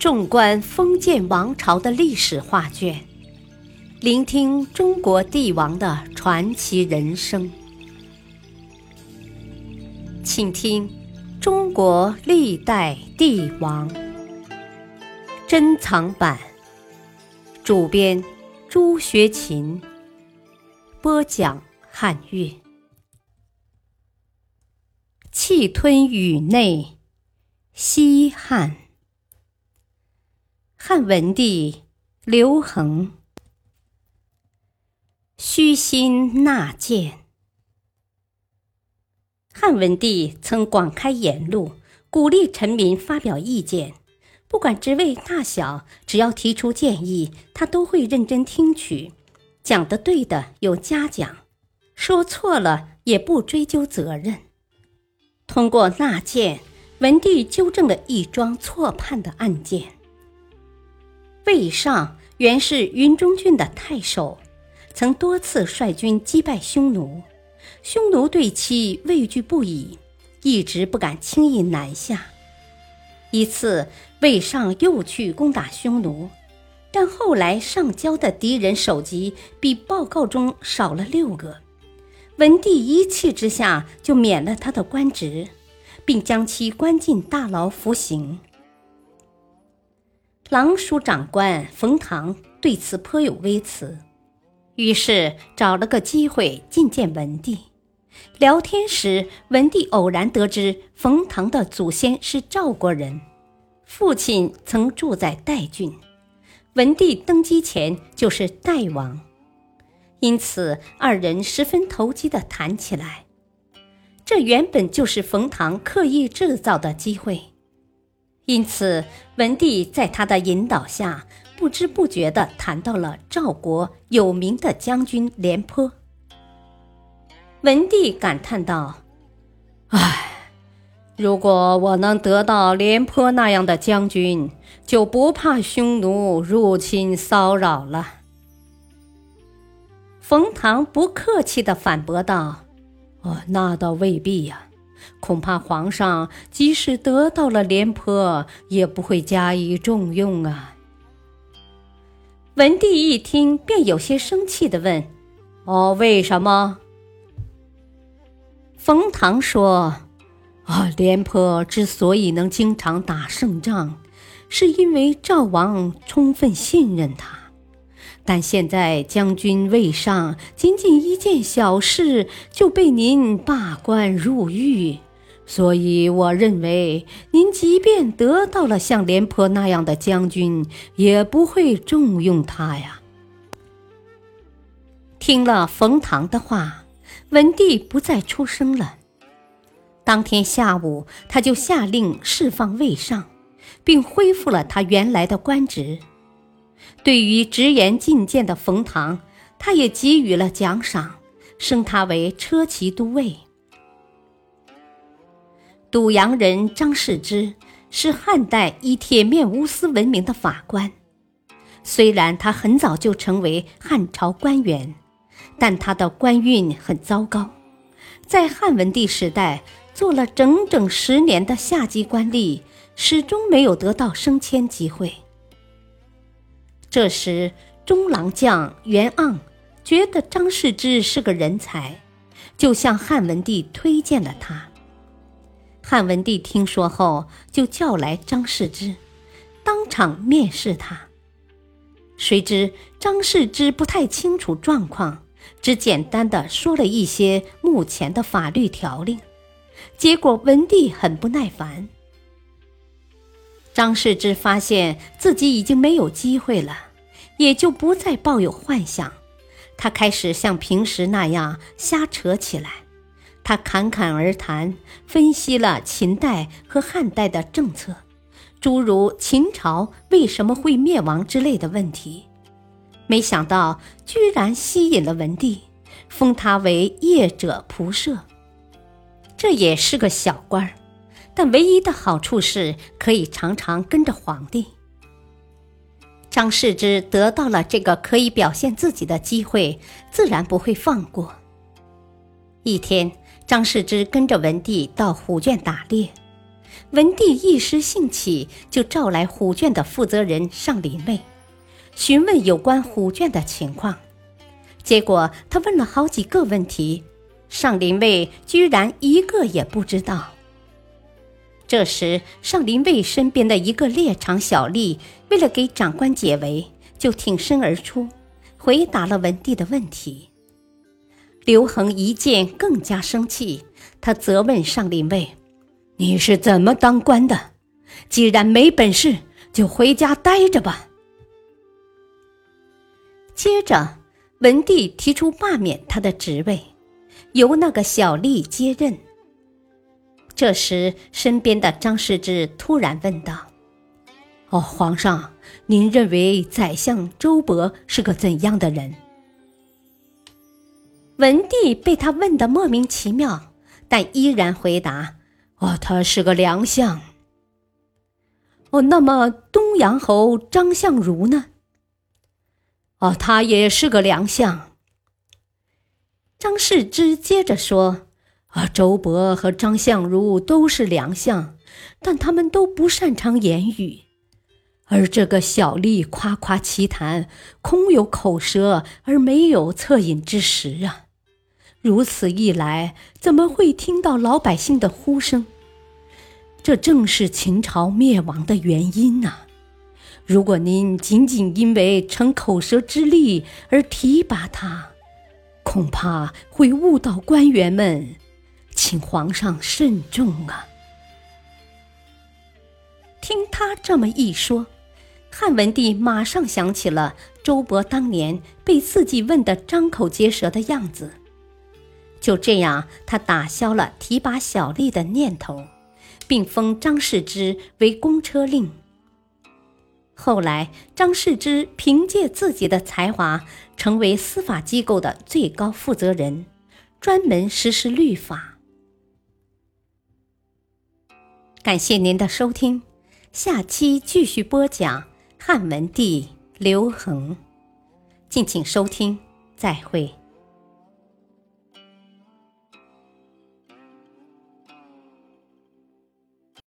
纵观封建王朝的历史画卷，聆听中国帝王的传奇人生，请听《中国历代帝王》珍藏版，主编朱学勤，播讲汉乐。气吞宇内，西汉。汉文帝刘恒，虚心纳谏。汉文帝曾广开言路，鼓励臣民发表意见，不管职位大小，只要提出建议，他都会认真听取，讲的对的有嘉奖，说错了也不追究责任。通过纳谏，文帝纠正了一桩错判的案件。魏尚原是云中郡的太守，曾多次率军击败匈奴，匈奴对其畏惧不已，一直不敢轻易南下。一次，魏尚又去攻打匈奴，但后来上交的敌人首级比报告中少了六个。文帝一气之下，就免了他的官职，并将其关进大牢服刑。郎署长官冯唐对此颇有微词，于是找了个机会觐见文帝。聊天时，文帝偶然得知冯唐的祖先是赵国人，父亲曾住在代郡，文帝登基前就是代王。因此，二人十分投机地谈起来。这原本就是冯唐刻意制造的机会，因此文帝在他的引导下，不知不觉地谈到了赵国有名的将军廉颇。文帝感叹道：“唉，如果我能得到廉颇那样的将军，就不怕匈奴入侵骚扰了。”冯唐不客气地反驳道：“哦，那倒未必呀，恐怕皇上即使得到了廉颇，也不会加以重用啊。”文帝一听，便有些生气的问：“哦，为什么？”冯唐说：“啊，廉颇之所以能经常打胜仗，是因为赵王充分信任他。”但现在将军魏尚仅仅一件小事就被您罢官入狱，所以我认为您即便得到了像廉颇那样的将军，也不会重用他呀。听了冯唐的话，文帝不再出声了。当天下午，他就下令释放魏尚，并恢复了他原来的官职。对于直言进谏的冯唐，他也给予了奖赏，升他为车骑都尉。堵阳人张世之是汉代以铁面无私闻名的法官，虽然他很早就成为汉朝官员，但他的官运很糟糕，在汉文帝时代做了整整十年的下级官吏，始终没有得到升迁机会。这时，中郎将袁盎觉得张世之是个人才，就向汉文帝推荐了他。汉文帝听说后，就叫来张世之，当场面试他。谁知张世之不太清楚状况，只简单的说了一些目前的法律条令，结果文帝很不耐烦。张世之发现自己已经没有机会了，也就不再抱有幻想。他开始像平时那样瞎扯起来。他侃侃而谈，分析了秦代和汉代的政策，诸如秦朝为什么会灭亡之类的问题。没想到居然吸引了文帝，封他为业者仆射。这也是个小官儿。但唯一的好处是可以常常跟着皇帝。张世之得到了这个可以表现自己的机会，自然不会放过。一天，张世之跟着文帝到虎圈打猎，文帝一时兴起，就召来虎圈的负责人上林卫，询问有关虎圈的情况。结果他问了好几个问题，上林卫居然一个也不知道。这时，上林卫身边的一个猎场小吏，为了给长官解围，就挺身而出，回答了文帝的问题。刘恒一见更加生气，他责问上林卫：“你是怎么当官的？既然没本事，就回家待着吧。”接着，文帝提出罢免他的职位，由那个小吏接任。这时，身边的张世之突然问道：“哦，皇上，您认为宰相周勃是个怎样的人？”文帝被他问得莫名其妙，但依然回答：“哦，他是个良相。”哦，那么东阳侯张相如呢？哦，他也是个良相。张世之接着说。而，周勃和张相如都是良相，但他们都不擅长言语，而这个小吏夸夸其谈，空有口舌而没有恻隐之识啊！如此一来，怎么会听到老百姓的呼声？这正是秦朝灭亡的原因呐！如果您仅仅因为逞口舌之力而提拔他，恐怕会误导官员们。请皇上慎重啊！听他这么一说，汉文帝马上想起了周勃当年被自己问得张口结舌的样子。就这样，他打消了提拔小吏的念头，并封张世之为公车令。后来，张世之凭借自己的才华，成为司法机构的最高负责人，专门实施律法。感谢您的收听，下期继续播讲汉文帝刘恒，敬请收听，再会。